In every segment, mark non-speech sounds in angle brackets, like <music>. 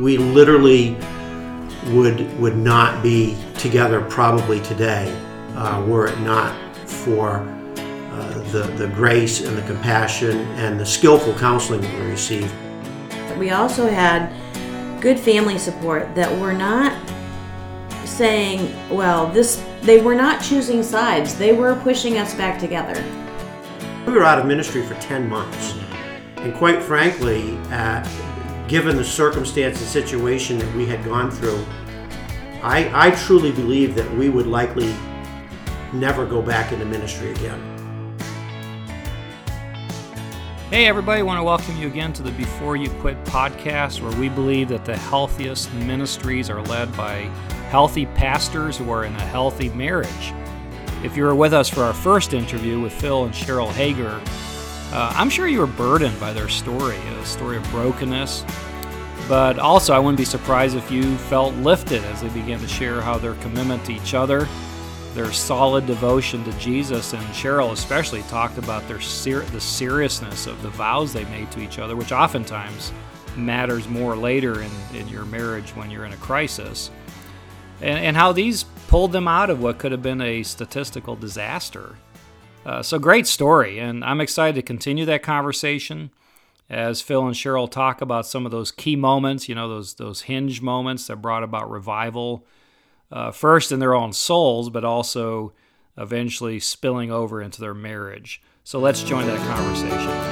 We literally would would not be together probably today uh, were it not for uh, the the grace and the compassion and the skillful counseling that we received. We also had good family support that were not saying, well, this they were not choosing sides. They were pushing us back together. We were out of ministry for 10 months. And quite frankly, uh, given the circumstance and situation that we had gone through, I, I truly believe that we would likely never go back into ministry again. Hey, everybody, I want to welcome you again to the Before You Quit podcast, where we believe that the healthiest ministries are led by healthy pastors who are in a healthy marriage. If you were with us for our first interview with Phil and Cheryl Hager, uh, I'm sure you were burdened by their story, a story of brokenness. But also, I wouldn't be surprised if you felt lifted as they began to share how their commitment to each other, their solid devotion to Jesus, and Cheryl especially talked about their ser- the seriousness of the vows they made to each other, which oftentimes matters more later in, in your marriage when you're in a crisis and, and how these pulled them out of what could have been a statistical disaster. Uh, so, great story, and I'm excited to continue that conversation as Phil and Cheryl talk about some of those key moments, you know, those those hinge moments that brought about revival, uh, first in their own souls, but also eventually spilling over into their marriage. So let's join that conversation.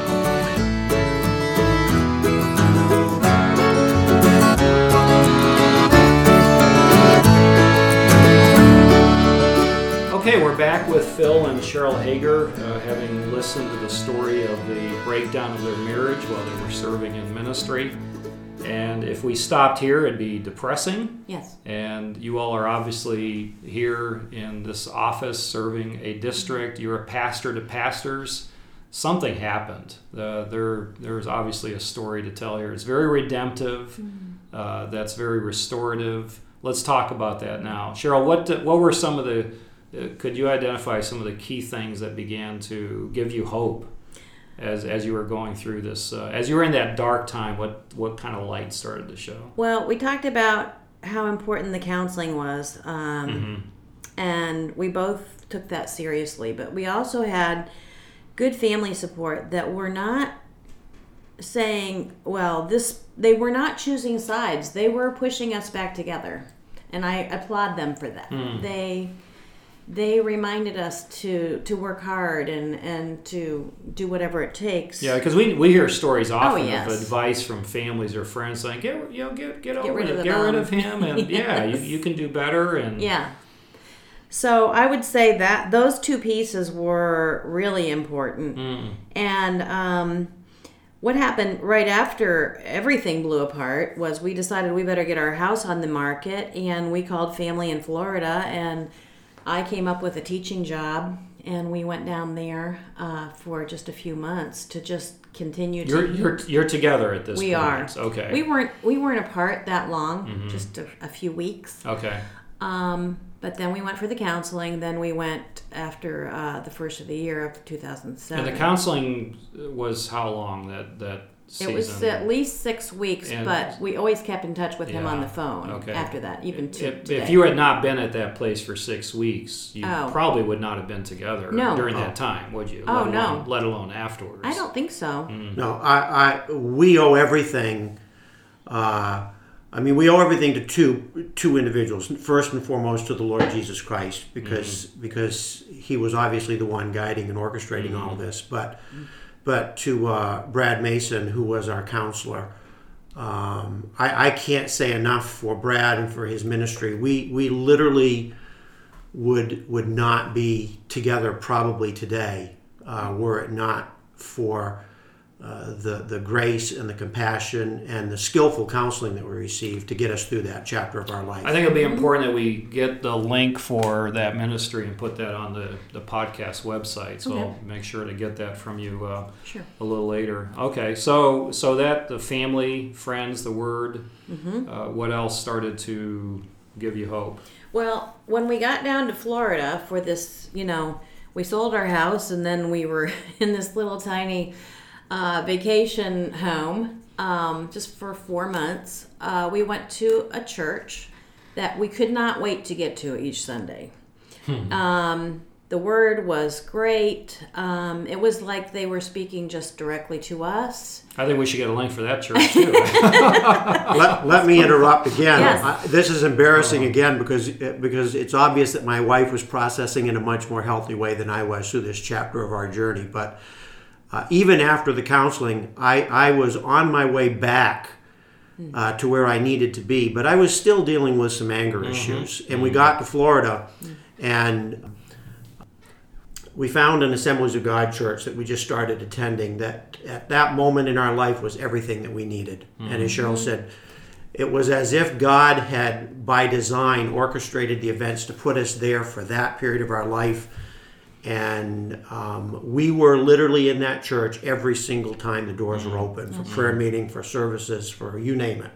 Back with Phil and Cheryl Hager, uh, having listened to the story of the breakdown of their marriage while they were serving in ministry. And if we stopped here, it'd be depressing. Yes. And you all are obviously here in this office serving a district. You're a pastor to pastors. Something happened. Uh, there, there's obviously a story to tell here. It's very redemptive. Uh, that's very restorative. Let's talk about that now, Cheryl. What what were some of the could you identify some of the key things that began to give you hope as, as you were going through this uh, as you were in that dark time what what kind of light started to show Well, we talked about how important the counseling was, um, and we both took that seriously. But we also had good family support that were not saying, well, this, they were not choosing sides. They were pushing us back together. And I applaud them for that. They, they reminded us to to work hard and and to do whatever it takes. yeah because we, we hear stories often Oh, yes. of advice from families or friends saying get you know get, get over rid it of get rid of him and <laughs> yeah you, you can do better and Yeah. So I would say that those two pieces were really important. Mm. And um, what happened right after everything blew apart was we decided we better get our house on the market, and we called family in Florida, and I came up with a teaching job, and we went down there uh, for just a few months to just continue to. you're, you're you're together at this we point are okay We weren't we weren't apart that long, Mm-hmm. just a, a few weeks. okay Um, but then we went for the counseling. Then we went after uh, the first of the year of 2007. and the counseling was how long that that season it was at least six weeks, And- but we always kept in touch with him on the phone okay. after that, even to if, today. if you had not been at that place for six weeks, you Oh. probably would not have been together No. during that time, would you? Oh, let no. alone, Let alone afterwards. I don't think so. Mm. No, I, I, we owe everything. Uh, I mean, we owe everything to two two individuals. First and foremost, to the Lord Jesus Christ, because because He was obviously the one guiding and orchestrating all this. But but to uh, Brad Mason, who was our counselor. Um, I, I can't say enough for Brad and for his ministry. We we literally would would not be together probably today uh, were it not for uh, the the grace and the compassion and the skillful counseling that we received to get us through that chapter of our life. I think it'll be important that we get the link for that ministry and put that on the, the podcast website. So Okay. I'll make sure to get that from you uh, Sure. a little later. Okay, so so that the family, friends, the word. Mm-hmm. Uh, what else started to give you hope? Well, when we got down to Florida for this, you know, we sold our house and then we were <laughs> in this little tiny uh, vacation home. um, just for four months. Uh, we went to a church that we could not wait to get to each Sunday. Um, the word was great. Um, it was like they were speaking just directly to us. I think we should get a link for that church <laughs> too. let, let me interrupt again. Yes. I, this is embarrassing again because because it's obvious that my wife was processing in a much more healthy way than I was through this chapter of our journey. But uh, even after the counseling, I, I was on my way back hmm. uh, to where I needed to be, but I was still dealing with some anger mm-hmm. issues. And we mm-hmm. got to Florida, mm-hmm. and we found an Assemblies of God church that we just started attending that at that moment in our life was everything that we needed. And as Cheryl said, it was as if God had, by design, orchestrated the events to put us there for that period of our life. And um, we were literally in that church every single time the doors were open for prayer meeting, for services, for you name it.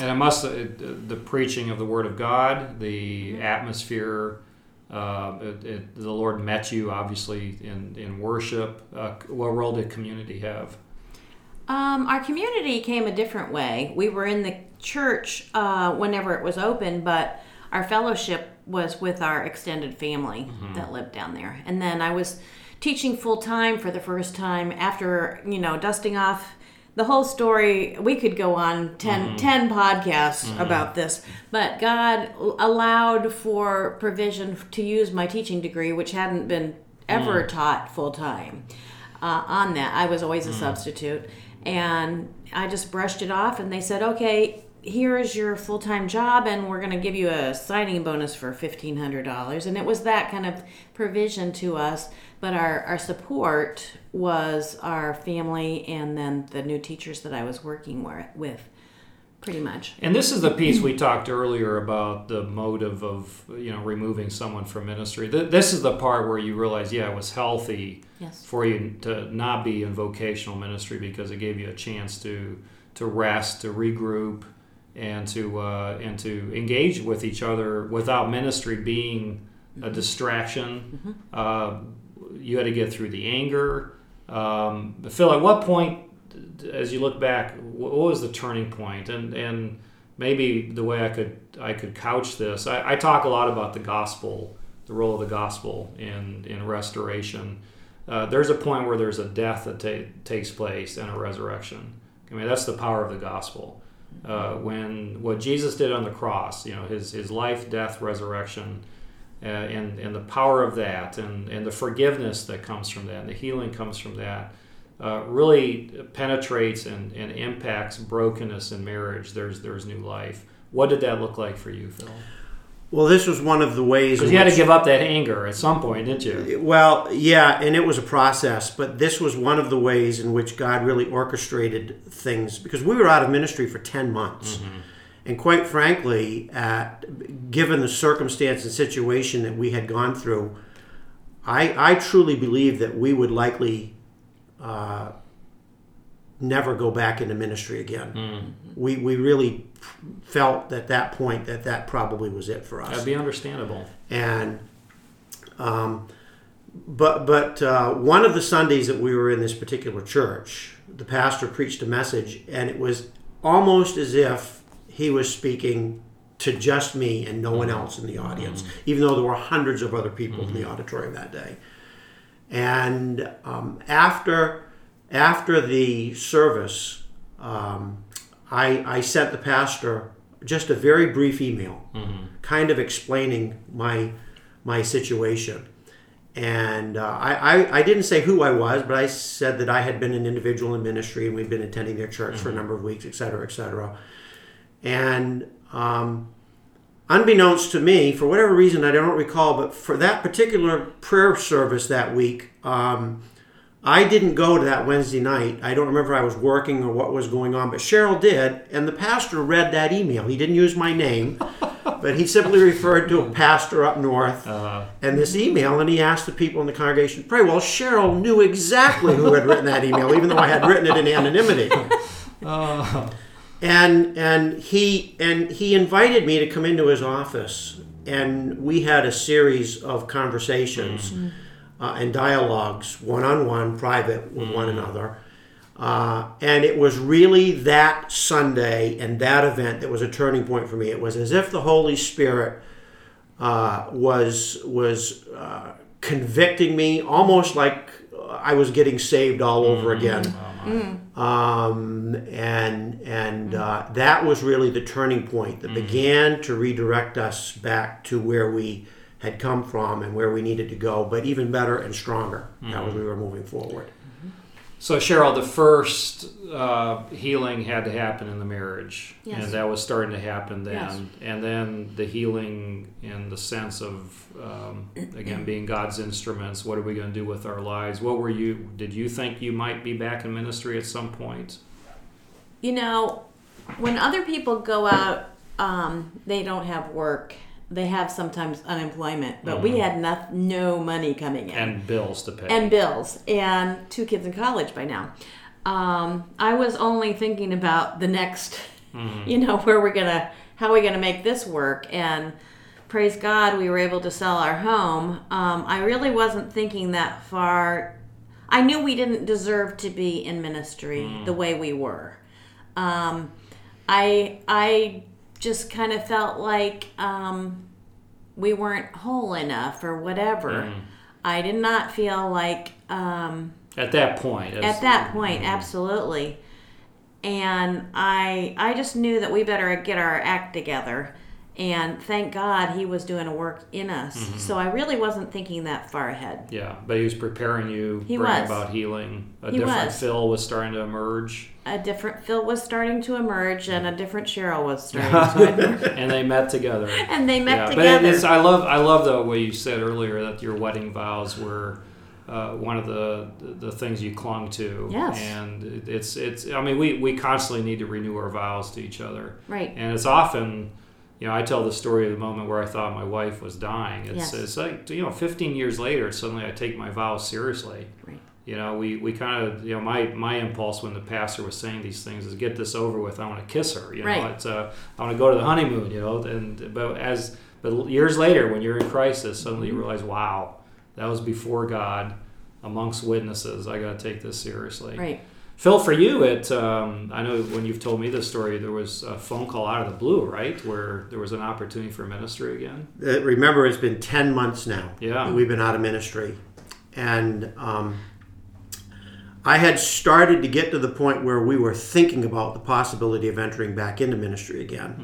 And I must uh, the preaching of the Word of God, the atmosphere. Uh, it, it, the Lord met you obviously in in worship. Uh, what role did community have? Um, our community came a different way. We were in the church uh, whenever it was open, but our fellowship was with our extended family mm-hmm. that lived down there. And then I was teaching full time for the first time after, you know, dusting off the whole story. We could go on 10, mm-hmm. 10 podcasts mm-hmm. about this, but God allowed for provision to use my teaching degree, which hadn't been ever mm. taught full time uh, on that. I was always a mm. substitute. And I just brushed it off, and they said, okay, here is your full time job, and we're going to give you a signing bonus for $1,500. And it was that kind of provision to us. But our, our support was our family and then the new teachers that I was working with, pretty much. And this is the piece we talked earlier about the motive of you know removing someone from ministry. This is the part where you realize, yeah, it was healthy Yes. for you to not be in vocational ministry because it gave you a chance to to rest, to regroup, and to uh, and to engage with each other without ministry being a distraction. Uh, you had to get through the anger. Um, but Phil, at what point, as you look back, what was the turning point? And and maybe the way I could I could couch this, I, I talk a lot about the gospel, the role of the gospel in in restoration. Uh, there's a point where there's a death that ta- takes place and a resurrection. I mean, that's the power of the gospel. Uh, when what Jesus did on the cross, you know, his his life, death, resurrection, uh, and and the power of that, and and the forgiveness that comes from that, and the healing comes from that, uh, really penetrates and, and impacts brokenness in marriage. There's there's new life. What did that look like for you, Phil? Well, this was one of the ways. Because you had to give up that anger at some point, didn't you? Well, yeah, and it was a process, but this was one of the ways in which God really orchestrated things because we were out of ministry for 10 months. And quite frankly, at, given the circumstance and situation that we had gone through, I, I truly believe that we would likely uh, never go back into ministry again. We, we really felt at that point that that probably was it for us That'd be understandable. and um, but but uh, one of the Sundays that we were in this particular church, the pastor preached a message, and it was almost as if he was speaking to just me and no one else in the audience, even though there were hundreds of other people in the auditorium that day. And um, after after the service, um, I, I sent the pastor just a very brief email, kind of explaining my my situation. And uh, I, I, I didn't say who I was, but I said that I had been an individual in ministry and we'd been attending their church for a number of weeks, et cetera, et cetera. And um, unbeknownst to me, for whatever reason I don't recall, but for that particular prayer service that week, um, I didn't go to that Wednesday night. I don't remember if I was working or what was going on, but Cheryl did, and the pastor read that email. He didn't use my name, <laughs> but he simply referred to a pastor up north uh-huh. and this email, and he asked the people in the congregation to pray. Well, Cheryl knew exactly who had written that email, even though I had written it in anonymity. <laughs> Uh-huh. and and he and he invited me to come into his office and we had a series of conversations mm-hmm. Uh, and dialogues one-on-one private with one another. Uh, and it was really that Sunday and that event that was a turning point for me. It was as if the Holy Spirit uh, was was uh, convicting me, almost like I was getting saved all over again. Um, and and uh, that was really the turning point that began to redirect us back to where we had come from and where we needed to go, but even better and stronger. That was we were moving forward. So Cheryl, the first uh, healing had to happen in the marriage, Yes. and that was starting to happen then. Yes. And then the healing in the sense of um, again being God's instruments. What are we going to do with our lives? What were you? Did you think you might be back in ministry at some point? You know, when other people go out, um, they don't have work. They have sometimes unemployment, but we had no, no money coming in. And bills to pay. and bills and two kids in college by now. Um, i was only thinking about the next <laughs> you know where we're gonna how are we're gonna make this work and praise god we were able to sell our home. Um, i really wasn't thinking that far. I knew we didn't deserve to be in ministry the way we were. Um, i i just kind of felt like um, we weren't whole enough or whatever I did not feel like um, at that point. at that point, absolutely. And I I just knew that we better get our act together. And thank God he was doing a work in us. Mm-hmm. So I really wasn't thinking that far ahead. Yeah, but he was preparing you, He bringing was. about healing. A He different was. Phil was starting to emerge, A different Phil was starting to emerge, and a different Cheryl was <laughs> starting to emerge. and they met together. And they met yeah, together. But it's, I love I love the way you said earlier that your wedding vows were uh, one of the the things you clung to. Yes. And it's it's I mean we we constantly need to renew our vows to each other. Right. And it's often. You know, I tell the story of the moment where I thought my wife was dying. It's, Yes. it's like, you know, 15 years later, suddenly I take my vows seriously. Right. You know, we, we kind of, you know, my, my impulse when the pastor was saying these things is get this over with. I want to kiss her. You know, it's uh, I want to go to the honeymoon. You know, and but as but years later, when you're in crisis, suddenly you realize, wow, that was before God, amongst witnesses. I got to take this seriously. Right. Phil, for you, it um, I know when you've told me this story, there was a phone call out of the blue, right, where there was an opportunity for ministry again. Uh, remember, it's been 10 months now Yeah. that we've been out of ministry. And um, I had started to get to the point where we were thinking about the possibility of entering back into ministry again.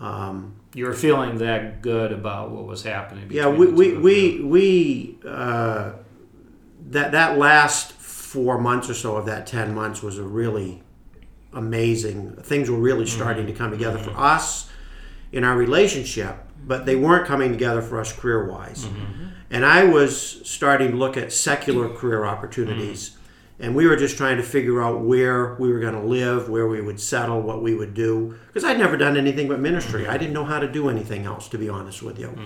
Mm-hmm. Um, You were feeling that good about what was happening. yeah, we, we, we, we uh, that, that last four months or so of that 10 months was a really amazing. Things were really mm-hmm. starting to come together for mm-hmm. us in our relationship, but they weren't coming together for us career wise. Mm-hmm. And I was starting to look at secular career opportunities. And we were just trying to figure out where we were going to live, where we would settle, what we would do. Because I'd never done anything but ministry. I didn't know how to do anything else, to be honest with you.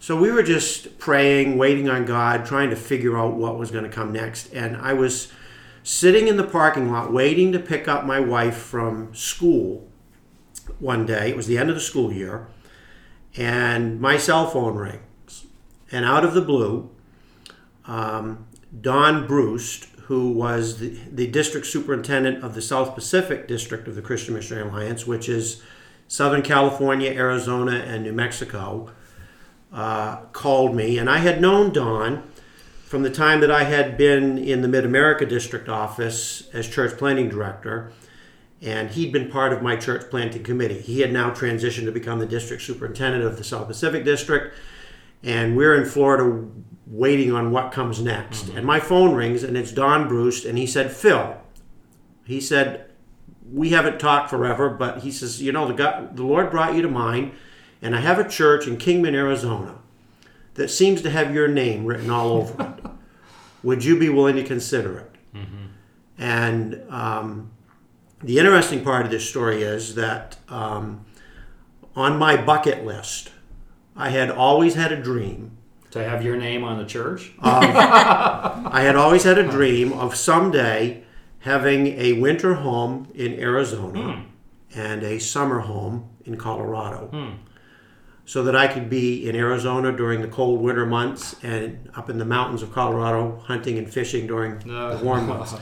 So we were just praying, waiting on God, trying to figure out what was going to come next. And I was sitting in the parking lot waiting to pick up my wife from school one day. It was the end of the school year. And my cell phone rings. And out of the blue, um, Don Bruce, who was the, the district superintendent of the South Pacific District of the Christian Missionary Alliance, which is Southern California, Arizona, and New Mexico, uh, called me. And I had known Don from the time that I had been in the Mid America District office as church planting director. And he'd been part of my church planting committee. He had now transitioned to become the district superintendent of the South Pacific District. And we're in Florida waiting on what comes next. And my phone rings, and it's Don Bruce, and he said, Phil, he said, we haven't talked forever, but he says, you know, the, God, the Lord brought you to mind, and I have a church in Kingman, Arizona that seems to have your name written all over it. <laughs> Would you be willing to consider it? And um, the interesting part of this story is that um, on my bucket list, I had always had a dream. to have your name on the church. <laughs> I had always had a dream of someday having a winter home in Arizona and a summer home in Colorado. So that I could be in Arizona during the cold winter months and up in the mountains of Colorado hunting and fishing during the warm <laughs> months.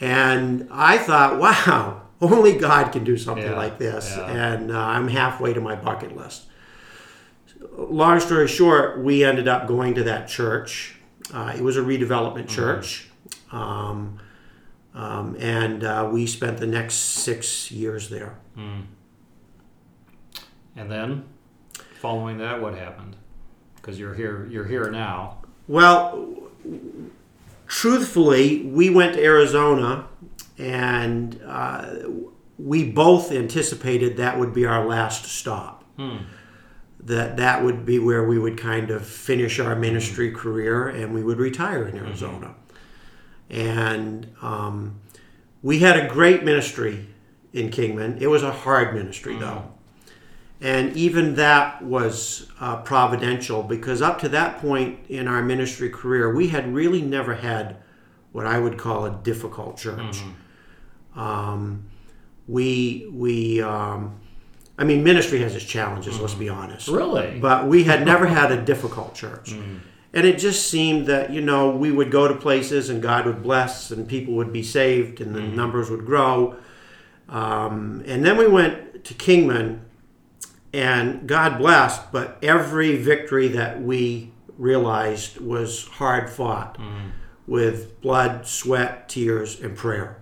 And I thought, <laughs> wow, only God can do something Yeah, like this. yeah. And uh, I'm halfway to my bucket list. Long story short, we ended up going to that church. Uh, it was a redevelopment church. Um, um, and uh, we spent the next six years there. And then, following that, what happened? Because you're here. You're here now. Well, truthfully, we went to Arizona, and uh, we both anticipated that would be our last stop. That that would be where we would kind of finish our ministry career, and we would retire in Arizona. And um, we had a great ministry in Kingman. It was a hard ministry, though. And even that was uh, providential because up to that point in our ministry career, we had really never had what I would call a difficult church. Um, we, we, um, I mean, ministry has its challenges, let's be honest. Really? But we had never had a difficult church. And it just seemed that, you know, we would go to places and God would bless and people would be saved and the numbers would grow. Um, and then we went to Kingman and God blessed, but every victory that we realized was hard fought with blood, sweat, tears, and prayer.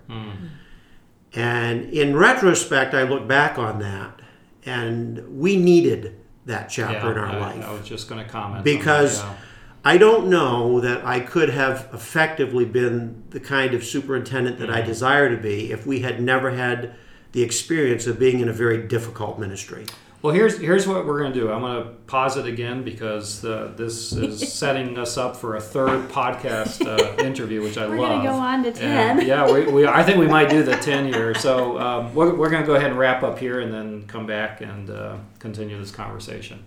And in retrospect, I look back on that, and we needed that chapter in our I, life I was just going to comment because that, I don't know that I could have effectively been the kind of superintendent that I Mm-hmm. desire to be if we had never had the experience of being in a very difficult ministry. Well, here's here's what we're going to do. I'm going to pause it again because uh, this is <laughs> setting us up for a third podcast uh, <laughs> interview, which I We're love. gonna go on to And, 10. yeah, we, we, I think we might do the <laughs> 10 year. So um, we're, we're going to go ahead and wrap up here and then come back and uh, continue this conversation.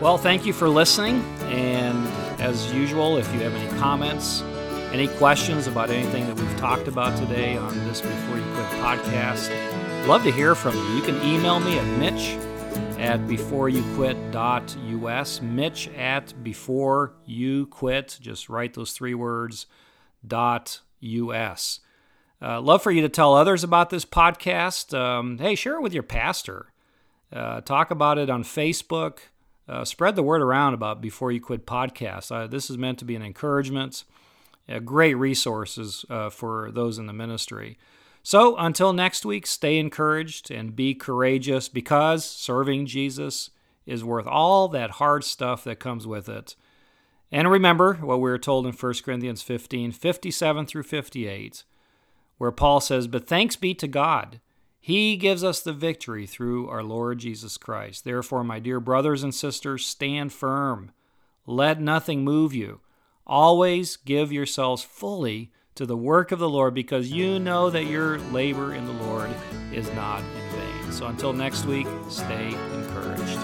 Well, thank you for listening. And as usual, if you have any comments, any questions about anything that we've talked about today on this Before You Quit podcast, love to hear from you. You can email me at mitch at beforeyouquit.us, mitch at before you quit. just write those three words, dot us. Uh, love for you to tell others about this podcast. Um, hey, share it with your pastor. Uh, talk about it on Facebook. Uh, spread the word around about Before You Quit podcast. Uh, this is meant to be an encouragement, uh, great resources uh, for those in the ministry. So until next week, stay encouraged and be courageous because serving Jesus is worth all that hard stuff that comes with it. And remember what we were told in 1 Corinthians 15 57 through 58, where Paul says, But thanks be to God. He gives us the victory through our Lord Jesus Christ. Therefore, my dear brothers and sisters, stand firm. Let nothing move you. Always give yourselves fully to the work of the Lord because you know that your labor in the Lord is not in vain. So until next week, stay encouraged.